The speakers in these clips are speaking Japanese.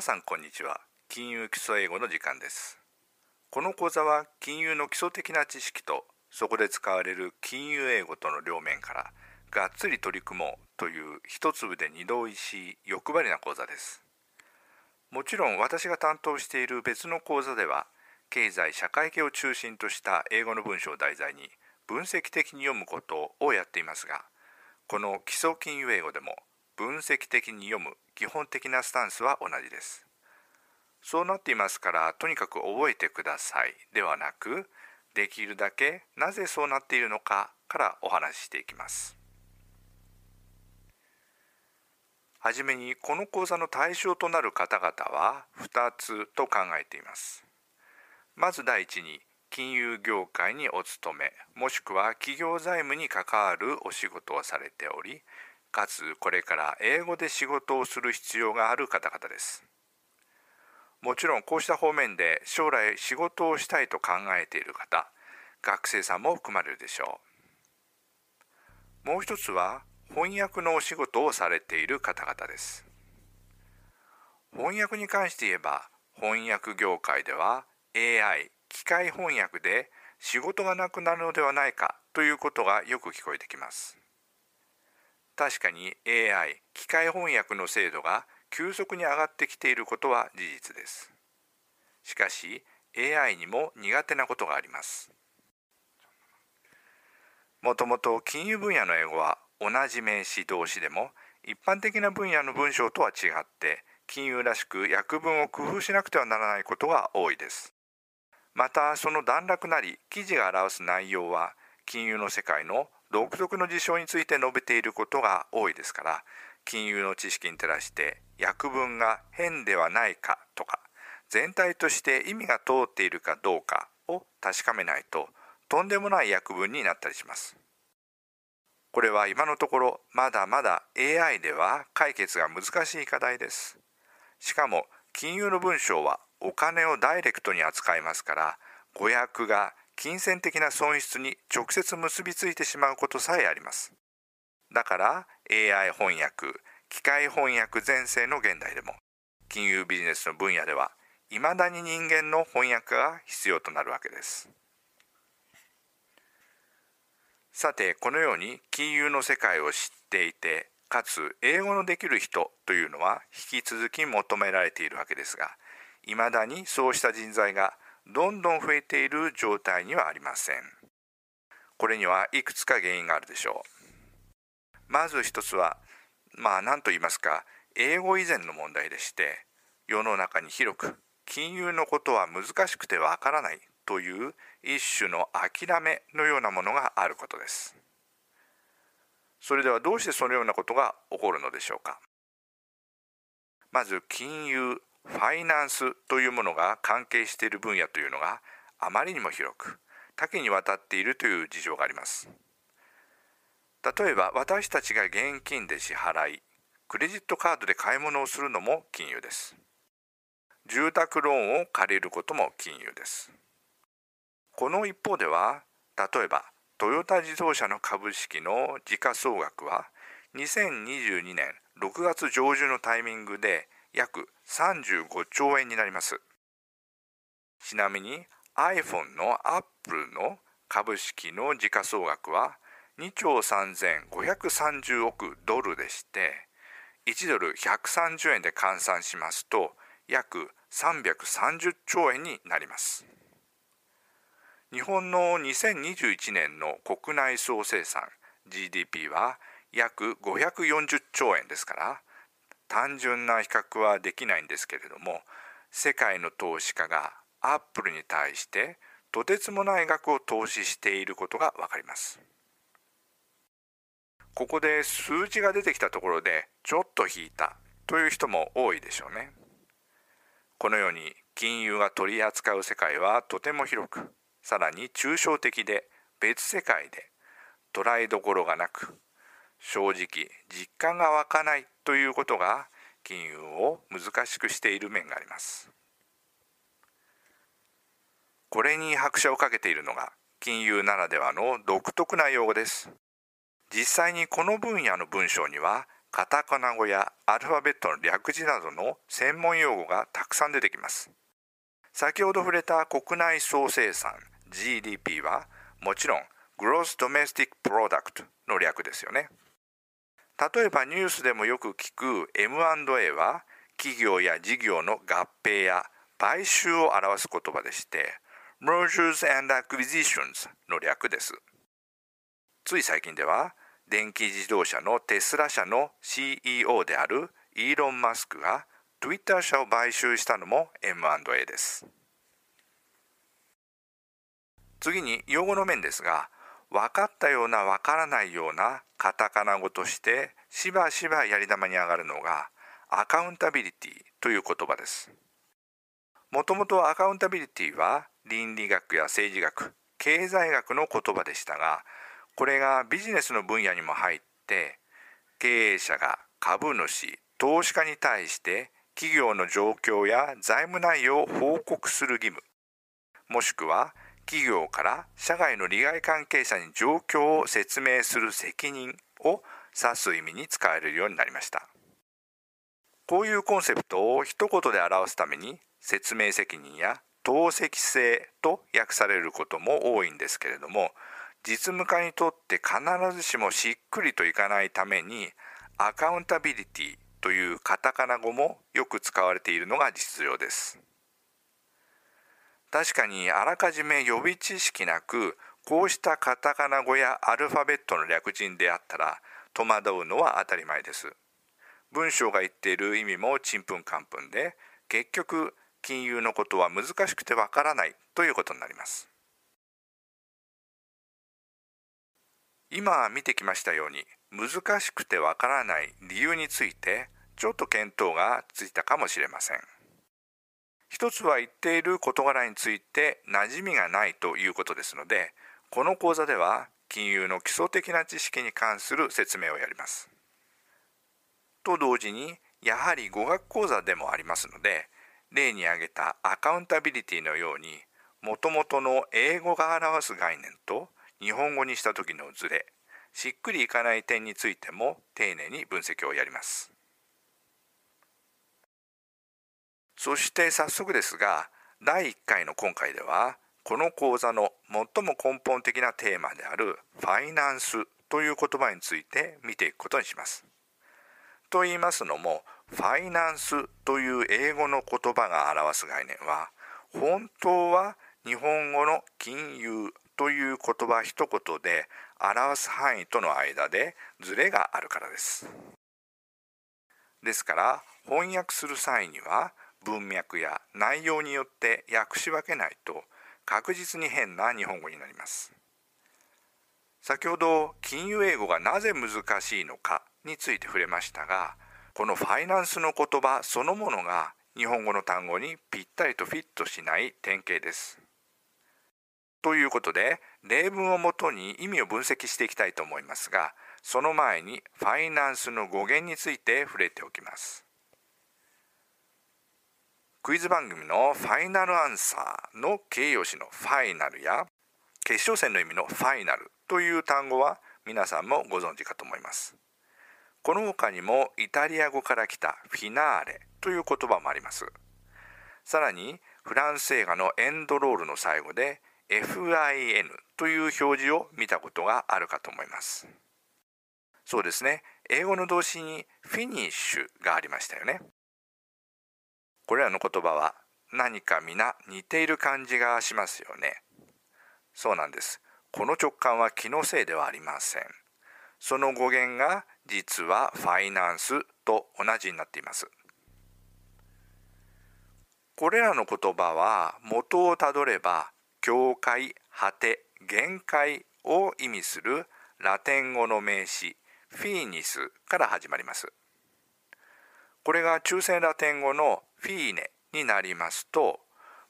さんこんにちは。金融基礎英語の時間です。この講座は金融の基礎的な知識とそこで使われる金融英語との両面からがっつり取り組もうという一粒で二度おいしい欲張りな講座です。もちろん私が担当している別の講座では経済社会系を中心とした英語の文章を題材に分析的に読むことをやっていますがこの基礎金融英語でも分析的に読む基本的なスタンスは同じです。そうなっていますからとにかく覚えてください。ではなくできるだけなぜそうなっているのかからお話ししていきます。はじめにこの講座の対象となる方々は2つと考えています。まず第一に金融業界にお勤めもしくは企業財務に関わるお仕事をされておりかつこれから英語で仕事をする必要がある方々です。もちろんこうした方面で将来仕事をしたいと考えている方学生さんも含まれるでしょう。もう一つは翻訳のお仕事をされている方々です。翻訳に関して言えば翻訳業界では AI 機械翻訳で仕事がなくなるのではないかということがよく聞こえてきます。確かに AI 機械翻訳の精度が急速に上がってきていることは事実です。しかし AI にも苦手なことがあります。もともと金融分野の英語は同じ名詞動詞でも一般的な分野の文章とは違って金融らしく訳文を工夫しなくてはならないことが多いです。またその段落なり記事が表す内容は金融の世界の独特の事象について述べていることが多いですから金融の知識に照らして訳文が変ではないかとか全体として意味が通っているかどうかを確かめないととんでもない訳文になったりします。これは今のところまだまだ AI では解決が難しい課題です。しかも金融の文章はお金をダイレクトに扱いますから誤訳が金銭的な損失に直接結びついてしまうことさえあります。だから AI 翻訳機械翻訳全盛の現代でも金融ビジネスの分野ではいまだに人間の翻訳が必要となるわけです。さてこのように金融の世界を知っていてかつ英語のできる人というのは引き続き求められているわけですがいまだにそうした人材がどんどん増えている状態にはありません。これにはいくつか原因があるでしょう。まず一つはまあ何と言いますか英語以前の問題でして世の中に広く金融のことは難しくてわからないという一種の諦めのようなものがあることです。それではどうしてそのようなことが起こるのでしょうか。まず金融ファイナンスというものが関係している分野というのがあまりにも広く多岐にわたっているという事情があります。例えば私たちが現金で支払いクレジットカードで買い物をするのも金融です。住宅ローンを借りることも金融です。この一方では例えばトヨタ自動車の株式の時価総額は2022年6月上旬のタイミングで約35兆円になります。ちなみに iPhone の Apple の株式の時価総額は2兆3530億ドルでして1ドル130円で換算しますと約330兆円になります。日本の2021年の国内総生産 GDP は約540兆円ですから単純な比較はできないんですけれども世界の投資家がアップルに対してとてつもない額を投資していることがわかります。ここで数字が出てきたところでちょっと引いたという人も多いでしょうね。このように金融が取り扱う世界はとても広くさらに抽象的で別世界で捉えどころがなく正直実感が湧かないということが金融を難しくしている面があります。これに拍車をかけているのが金融ならではの独特な用語です。実際にこの分野の文章にはカタカナ語やアルファベットの略字などの専門用語がたくさん出てきます。先ほど触れた国内総生産 GDP はもちろん Gross Domestic Product の略ですよね。例えばニュースでもよく聞く M&A は企業や事業の合併や買収を表す言葉でして Mergers and Acquisitions の略です。つい最近では電気自動車のテスラ社の CEO であるイーロン・マスクが Twitter 社を買収したのも M&A です。次に用語の面ですが分かったような分からないようなカタカナ語としてしばしばやり玉に上がるのがアカウンタビリティという言葉です。もともとアカウンタビリティは倫理学や政治学経済学の言葉でしたがこれがビジネスの分野にも入って経営者が株主投資家に対して企業の状況や財務内容を報告する義務もしくは企業から社外の利害関係者に状況を説明する責任を指す意味に使えるようになりました。こういうコンセプトを一言で表すために説明責任や透析性と訳されることも多いんですけれども実務家にとって必ずしもしっくりといかないためにアカウンタビリティというカタカナ語もよく使われているのが実情です。確かにあらかじめ予備知識なくこうしたカタカナ語やアルファベットの略人であったら戸惑うのは当たり前です。文章が言っている意味もちんぷんかんぷんで結局金融のことは難しくてわからないということになります。今見てきましたように難しくてわからない理由についてちょっと見当がついたかもしれません。一つは言っている事柄について馴染みがないということですのでこの講座では金融の基礎的な知識に関する説明をやります。と同時にやはり語学講座でもありますので例に挙げたアカウンタビリティのようにもともとの英語が表す概念と日本語にした時のズレしっくりいかない点についても丁寧に分析をやります。そして早速ですが第1回の今回ではこの講座の最も根本的なテーマであるファイナンスという言葉について見ていくことにします。と言いますのもファイナンスという英語の言葉が表す概念は本当は日本語の金融という言葉一言で表す範囲との間でズレがあるからです。ですから翻訳する際には文脈や内容によって訳し分けないと確実に変な日本語になります。先ほど金融英語がなぜ難しいのかについて触れましたがこのファイナンスの言葉そのものが日本語の単語にぴったりとフィットしない典型です。ということで例文をもとに意味を分析していきたいと思いますがその前にファイナンスの語源について触れておきますクイズ番組のファイナルアンサーの形容詞のファイナルや決勝戦の意味のファイナルという単語は皆さんもご存知かと思います。この他にもイタリア語から来たフィナーレという言葉もあります。さらにフランス映画のエンドロールの最後で FIN という表示を見たことがあるかと思います。そうですね。英語の動詞にフィニッシュがありましたよね。これらの言葉は何か皆似ている感じがしますよね。そうなんです。この直感は気のせいではありません。その語源が実はファイナンスと同じになっています。これらの言葉は元をたどれば境界果て限界を意味するラテン語の名詞フィーニスから始まります。これが中世ラテン語のフィーネになりますと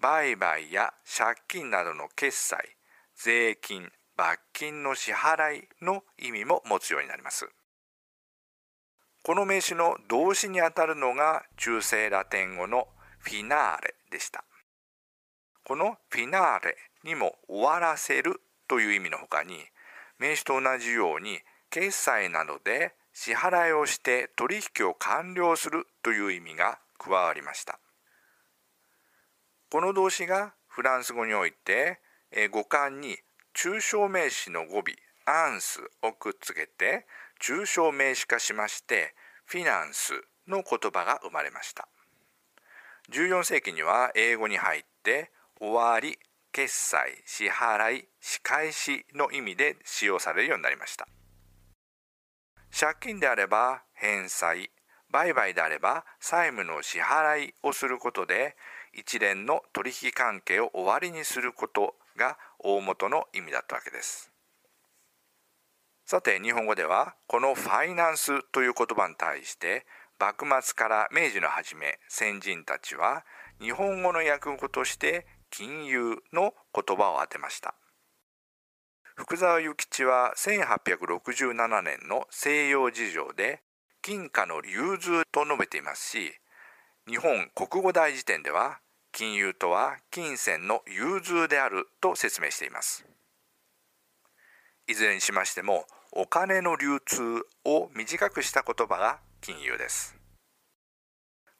売買や借金などの決済税金罰金の支払いの意味も持つようになります。この名詞の動詞にあたるのが中世ラテン語のフィナーレでした。このフィナーレにも終わらせるという意味のほかに名詞と同じように決済などで支払いをして取引を完了するという意味が加わりました。この動詞がフランス語において語感に抽象名詞の語尾アンスをくっつけて抽象名詞化しましてフィナンスの言葉が生まれました。14世紀には英語に入って終わり決済支払い仕返しの意味で使用されるようになりました。借金であれば返済売買であれば債務の支払いをすることで一連の取引関係を終わりにすることが大元の意味だったわけです。さて日本語ではこのファイナンスという言葉に対して幕末から明治の初め先人たちは日本語の訳語として金融の言葉を当てました。福沢諭吉は1867年の西洋事情で金貨の流通と述べていますし日本国語大辞典では金融とは金銭の融通であると説明しています。いずれにしましてもお金の流通を短くした言葉が金融です。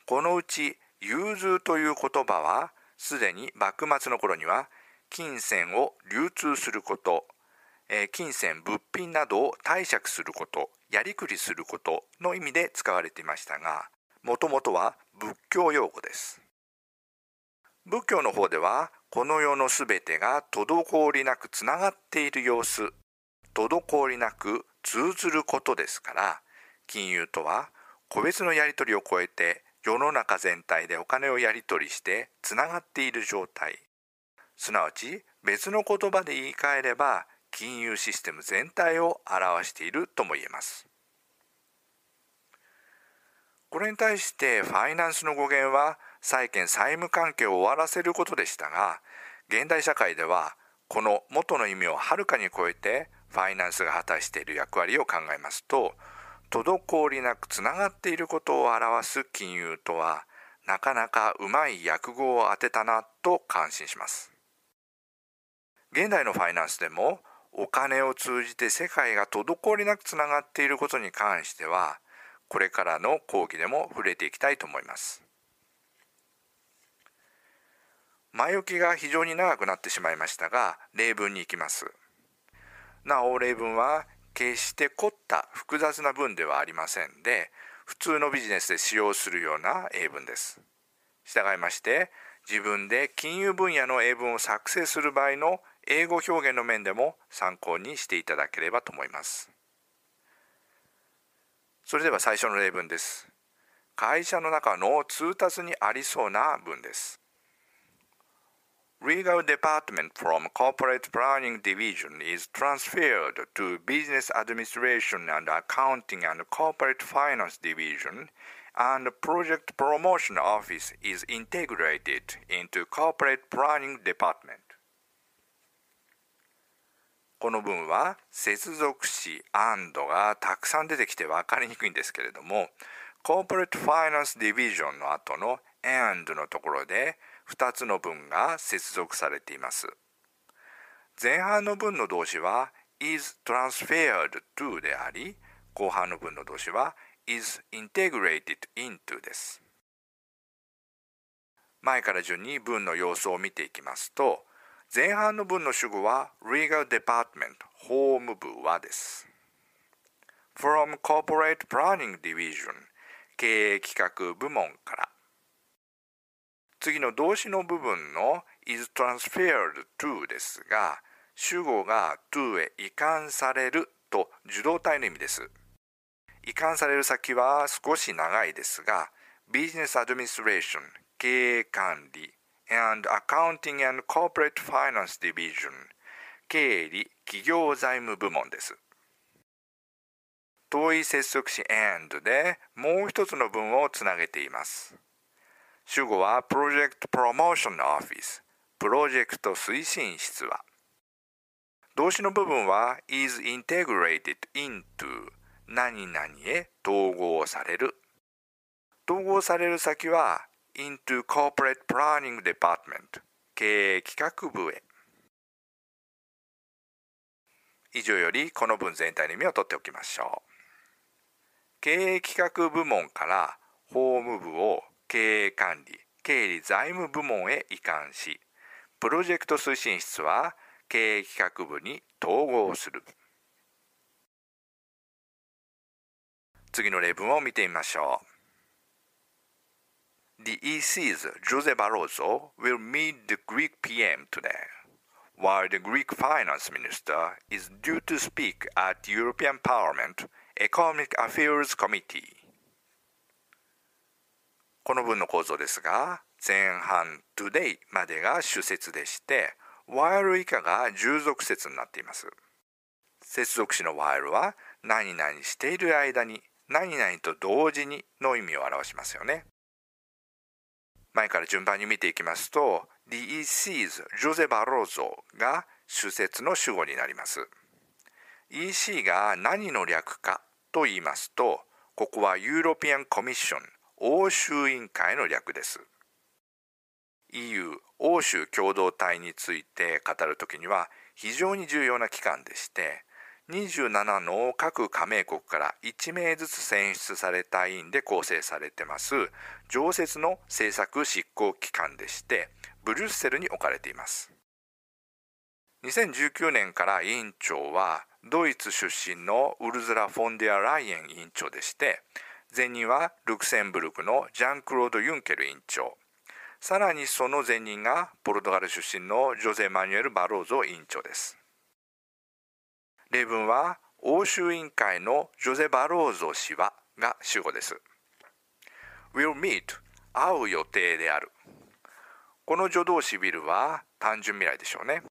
このうち融通という言葉はすでに幕末の頃には金銭を流通すること金銭物品などを貸借することやりくりすることの意味で使われていましたがもともとは仏教用語です。仏教の方ではこの世のすべてが滞りなくつながっている様子滞りなく通ずることですから金融とは個別のやり取りを超えて世の中全体でお金をやり取りしてつながっている状態。すなわち別の言葉で言い換えれば金融システム全体を表しているとも言えます。これに対してファイナンスの語源は債権債務関係を終わらせることでしたが現代社会ではこの元の意味をはるかに超えてファイナンスが果たしている役割を考えますと滞りなくつながっていることを表す金融とはなかなかうまい訳語を当てたなと感心します。現代のファイナンスでもお金を通じて世界が滞りなくつながっていることに関してはこれからの講義でも触れていきたいと思います。前置きが非常に長くなってしまいましたが例文に行きます。なお例文は決して凝った複雑な文ではありませんで普通のビジネスで使用するような英文です。従いまして自分で金融分野の英文を作成する場合の英語表現の面でも参考にしていただければと思いますそれでは最初の例文です会社の中の通達にありそうな文です Legal department from Corporate Planning Division is transferred to Business Administration and Accounting and Corporate Finance Division, and Project Promotion Office is integrated into Corporate Planning Department. この文は接続詞 and がたくさん出てきて分かりにくいんですけれども Corporate Finance Division の後の and のところで2つの文が接続されています。前半の文の動詞は is transferred to であり、後半の文の動詞は is integrated into です。前から順に文の様子を見ていきますと、前半の文の主語は legal department 法務部はです。from corporate planning division 経営企画部門から次の動詞の部分の is transferred to ですが主語が to へ移管されると受動体の意味です移管される先は少し長いですがビジネスアドミニストレーション経営管理 and Accounting and Corporate Finance Division 経理企業財務部門です遠い接続詞 and でもう一つの文をつなげています主語はプロジェクトプロモーションオフィス、プロジェクト推進室は。動詞の部分は is integrated into 何々へ統合される。統合される先は into corporate planning department 経営企画部へ。以上よりこの文全体の意味を取っておきましょう。経営企画部門から法務部を経営管理、経理財務部門へ移管し、プロジェクト推進室は経営企画部に統合する。次の例文を見てみましょう。The EC's Jose Barroso will meet the Greek PM today, while the Greek finance minister is due to speak at the European Parliament Economic Affairs Committee この文の構造ですが前半 today までが主節でして while 以下が従属節になっています接続詞の while は何々している間に何々と同時にの意味を表しますよね前から順番に見ていきますと The EC's ジョゼ・バローゾが主節の主語になります EC が何の略かと言いますと、ここはユーロピアンコミッション、欧州委員会の略です。EU、欧州共同体について語るときには非常に重要な機関でして、27の各加盟国から1名ずつ選出された委員で構成されてます。常設の政策執行機関でしてブリュッセルに置かれています。2019年から委員長はドイツ出身のウルズラ・フォンデア・ライエン委員長でして前任はルクセンブルクのジャンクロード・ユンケル委員長。さらにその前任がポルトガル出身のジョゼ・マニュエル・バローゾ委員長です。例文は欧州委員会のジョゼ・バローゾ氏はが主語です will meet 会う予定であるこの助動詞ビルは単純未来でしょうね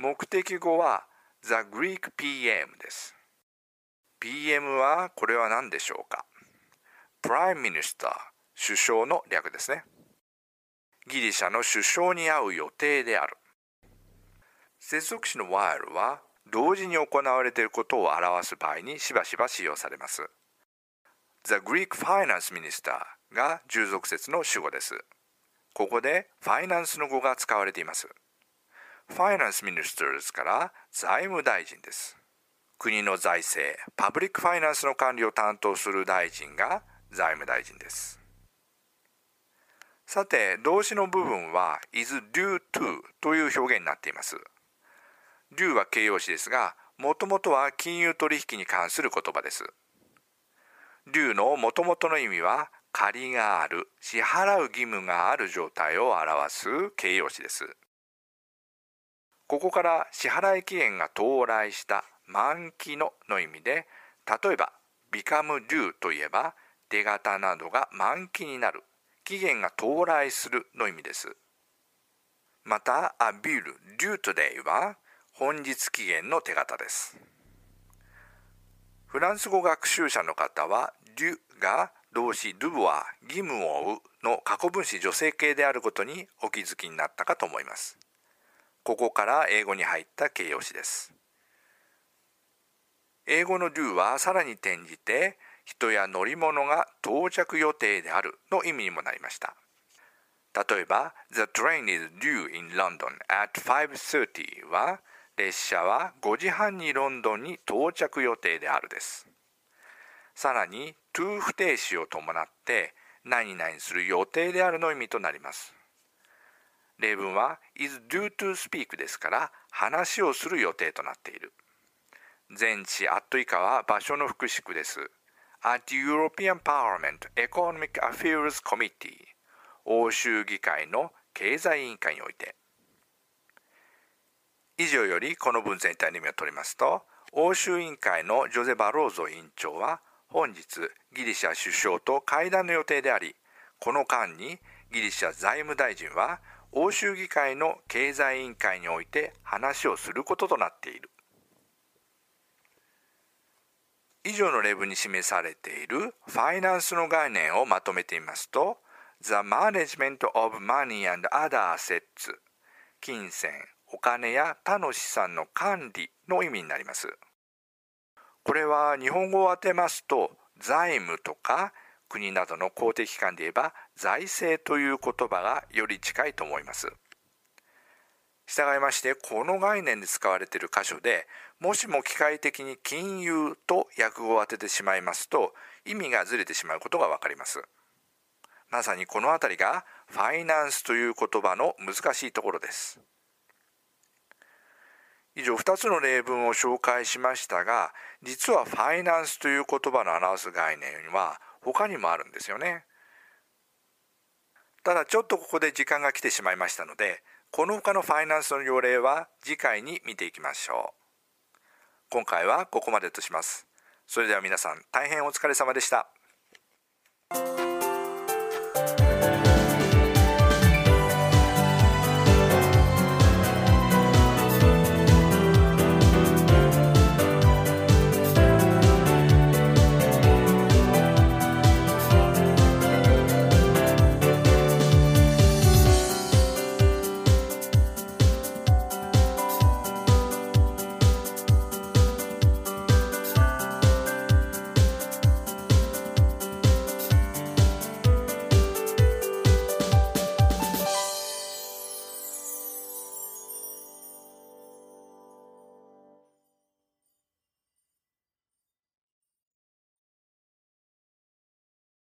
目的語は The Greek PM です。PM はこれは何でしょうか ?Prime Minister 首相の略ですね。ギリシャの首相に会う予定である。接続詞の while は同時に行われていることを表す場合にしばしば使用されます。The Greek Finance Minister が従属説の主語です。ここでファイナンスの語が使われています。ファイナンスミニスターですから財務大臣です。国の財政、パブリックファイナンスの管理を担当する大臣が財務大臣です。さて、動詞の部分は is due to という表現になっています。Due は形容詞ですが、もともとは金融取引に関する言葉です。due のもともとの意味は借りがある、支払う義務がある状態を表す形容詞です。ここから支払い期限が到来した満期のの意味で例えば become due といえば手形などが満期になる期限が到来するの意味ですまた a bill due today は本日期限の手形ですフランス語学習者の方は due が動詞 do は義務を負うの過去分詞女性形であることにお気づきになったかと思いますここから英語に入った形容詞です。英語の do はさらに転じて人や乗り物が到着予定であるの意味にもなりました。例えば The train is due in London at 5.30は列車は5時半にロンドンに到着予定であるです。さらに to 不定詞を伴って何々する予定であるの意味となります。例文は is due to speak ですから話をする予定となっている。前置 at 以下は場所の副詞句です。at European Parliament Economic Affairs Committee 欧州議会の経済委員会において以上よりこの文全体の意味を取りますと欧州委員会のジョゼ・バローゾ委員長は本日ギリシャ首相と会談の予定でありこの間にギリシャ財務大臣は欧州議会の経済委員会において話をすることとなっている。以上の例文に示されているファイナンスの概念をまとめてみますと The management of money and other assets 金銭、お金や他の資産の管理の意味になります。これは日本語を当てますと財務とか国などの公的機関で言えば財政という言葉がより近いと思います。従いましてこの概念で使われている箇所でもしも機械的に金融と訳語を当ててしまいますと意味がずれてしまうことがわかります。まさにこの辺りがファイナンスという言葉の難しいところです。以上2つの例文を紹介しましたが実はファイナンスという言葉の表す概念は他にもあるんですよね。ただちょっとここで時間が来てしまいましたのでこの他のファイナンスの要例は次回に見ていきましょう。今回はここまでとします。それでは皆さん大変お疲れ様でした。